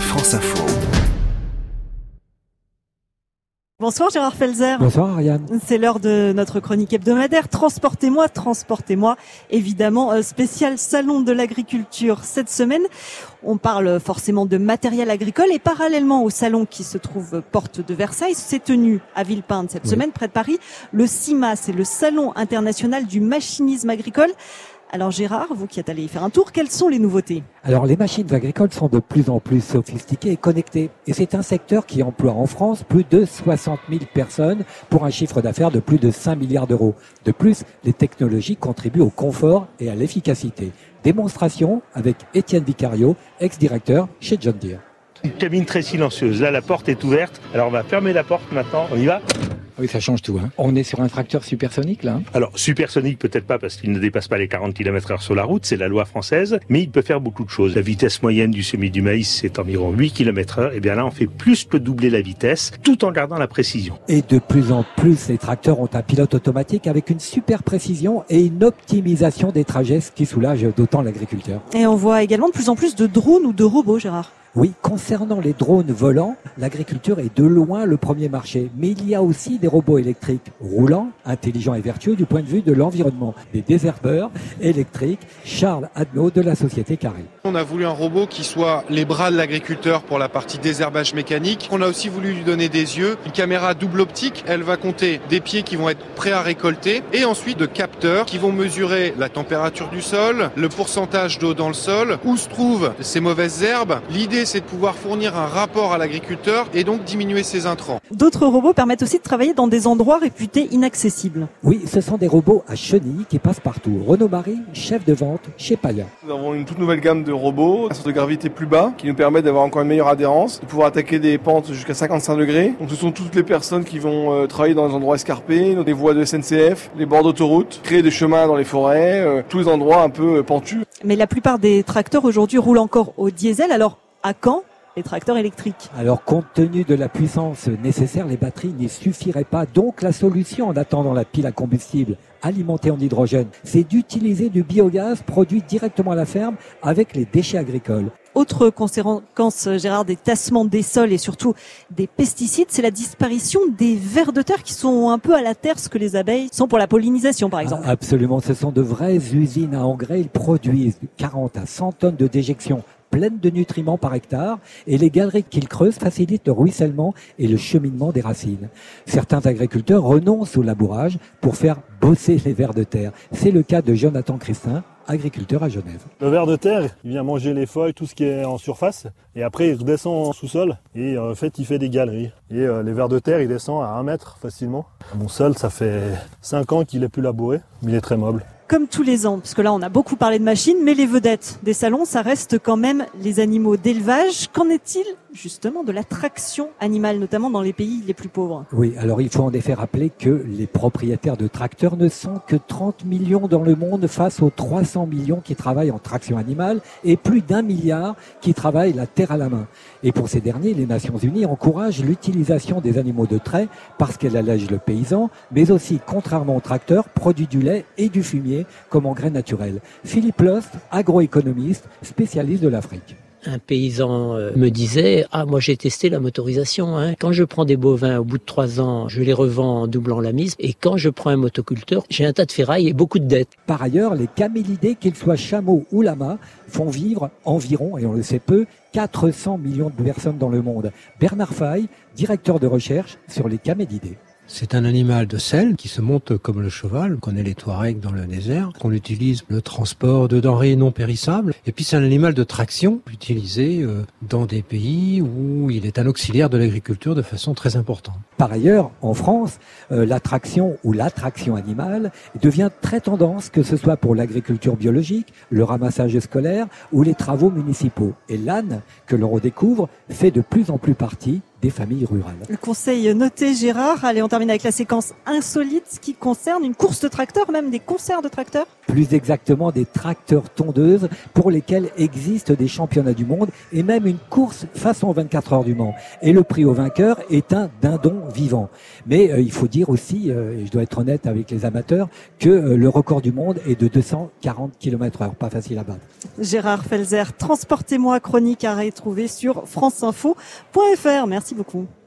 France Info. Bonsoir Gérard Felzer. Bonsoir Ariane. C'est l'heure de notre chronique hebdomadaire. Transportez-moi, transportez-moi. Évidemment, euh, spécial salon de l'agriculture cette semaine. On parle forcément de matériel agricole et parallèlement au salon qui se trouve porte de Versailles, s'est tenu à Villepinte cette semaine près de Paris le CIMA, c'est le salon international du machinisme agricole. Alors Gérard, vous qui êtes allé y faire un tour, quelles sont les nouveautés? Alors les machines agricoles sont de plus en plus sophistiquées et connectées. Et c'est un secteur qui emploie en France plus de 60 000 personnes pour un chiffre d'affaires de plus de 5 milliards d'euros. De plus, les technologies contribuent au confort et à l'efficacité. Démonstration avec Étienne Vicario, ex-directeur chez John Deere. Une cabine très silencieuse. Là, la porte est ouverte. Alors on va fermer la porte maintenant. On y va Oui, ça change tout. Hein. On est sur un tracteur supersonique là. hein. Alors, supersonique peut-être pas parce qu'il ne dépasse pas les 40 km heure sur la route, c'est la loi française, mais il peut faire beaucoup de choses. La vitesse moyenne du semis du maïs, c'est environ 8 km heure. Et bien là, on fait plus que doubler la vitesse, tout en gardant la précision. Et de plus en plus, les tracteurs ont un pilote automatique avec une super précision et une optimisation des trajets, ce qui soulage d'autant l'agriculteur. Et on voit également de plus en plus de drones ou de robots, Gérard. Oui, concernant les drones volants, l'agriculture est de loin le premier marché. Mais il y a aussi des robots électriques roulants, intelligents et vertueux du point de vue de l'environnement. Des désherbeurs électriques, Charles Adnaud de la société Carré. On a voulu un robot qui soit les bras de l'agriculteur pour la partie désherbage mécanique. On a aussi voulu lui donner des yeux, une caméra double optique. Elle va compter des pieds qui vont être prêts à récolter et ensuite de capteurs qui vont mesurer la température du sol, le pourcentage d'eau dans le sol, où se trouvent ces mauvaises herbes. L'idée c'est de pouvoir fournir un rapport à l'agriculteur et donc diminuer ses intrants. D'autres robots permettent aussi de travailler dans des endroits réputés inaccessibles. Oui, ce sont des robots à chenilles qui passent partout. Renaud Marie, chef de vente chez Paya. Nous avons une toute nouvelle gamme de robots, un centre de gravité plus bas, qui nous permet d'avoir encore une meilleure adhérence, de pouvoir attaquer des pentes jusqu'à 55 degrés. Donc ce sont toutes les personnes qui vont euh, travailler dans des endroits escarpés, dans des voies de SNCF, les bords d'autoroute, créer des chemins dans les forêts, euh, tous les endroits un peu euh, pentus. Mais la plupart des tracteurs aujourd'hui roulent encore au diesel. Alors, à quand les tracteurs électriques Alors, compte tenu de la puissance nécessaire, les batteries n'y suffiraient pas. Donc, la solution en attendant la pile à combustible alimentée en hydrogène, c'est d'utiliser du biogaz produit directement à la ferme avec les déchets agricoles. Autre conséquence, Gérard, des tassements des sols et surtout des pesticides, c'est la disparition des vers de terre qui sont un peu à la terre ce que les abeilles sont pour la pollinisation, par exemple. Ah, absolument, ce sont de vraies usines à engrais. Ils produisent 40 à 100 tonnes de déjection pleines de nutriments par hectare et les galeries qu'ils creusent facilitent le ruissellement et le cheminement des racines. Certains agriculteurs renoncent au labourage pour faire bosser les vers de terre. C'est le cas de Jonathan Christin, agriculteur à Genève. Le ver de terre, il vient manger les feuilles, tout ce qui est en surface, et après il redescend en sous-sol, et euh, en fait il fait des galeries. Et euh, les vers de terre, il descend à un mètre facilement. Mon sol, ça fait 5 ans qu'il est plus labouré, mais il est très meuble. Comme tous les ans, parce que là on a beaucoup parlé de machines, mais les vedettes des salons, ça reste quand même les animaux d'élevage. Qu'en est-il justement de l'attraction animale, notamment dans les pays les plus pauvres Oui, alors il faut en effet rappeler que les propriétaires de tracteurs ne sont que 30 millions dans le monde face aux 300 millions qui travaillent en traction animale et plus d'un milliard qui travaillent la terre à la main. Et pour ces derniers, les Nations Unies encouragent l'utilisation des animaux de trait parce qu'elle allège le paysan, mais aussi, contrairement aux tracteurs, produit du lait et du fumier comme engrais naturel. Philippe Lost, agroéconomiste, spécialiste de l'Afrique un paysan euh, me disait ah moi j'ai testé la motorisation hein. quand je prends des bovins au bout de trois ans je les revends en doublant la mise. Et quand je prends un motoculteur j'ai un tas de ferraille et beaucoup de dettes par ailleurs les camélidés qu'ils soient chameaux ou lamas font vivre environ et on le sait peu 400 millions de personnes dans le monde. Bernard Fay directeur de recherche sur les camélidés c'est un animal de sel qui se monte comme le cheval. On connaît les Touaregs dans le désert, qu'on utilise le transport de denrées non périssables. Et puis c'est un animal de traction utilisé euh, dans des pays où il est un auxiliaire de l'agriculture de façon très importante. Par ailleurs, en France, euh, l'attraction ou l'attraction animale devient très tendance, que ce soit pour l'agriculture biologique, le ramassage scolaire ou les travaux municipaux. Et l'âne, que l'on redécouvre, fait de plus en plus partie des familles rurales. Le conseil noté Gérard. Allez, on termine avec la séquence insolite qui concerne une course de tracteurs, même des concerts de tracteurs. Plus exactement des tracteurs tondeuses pour lesquels existent des championnats du monde et même une course façon 24 heures du Mans. Et le prix au vainqueur est un dindon vivant. Mais euh, il faut dire aussi, euh, et je dois être honnête avec les amateurs, que euh, le record du monde est de 240 km heure. Pas facile à battre. Gérard Felzer, transportez-moi chronique à retrouver sur franceinfo.fr. Merci beaucoup.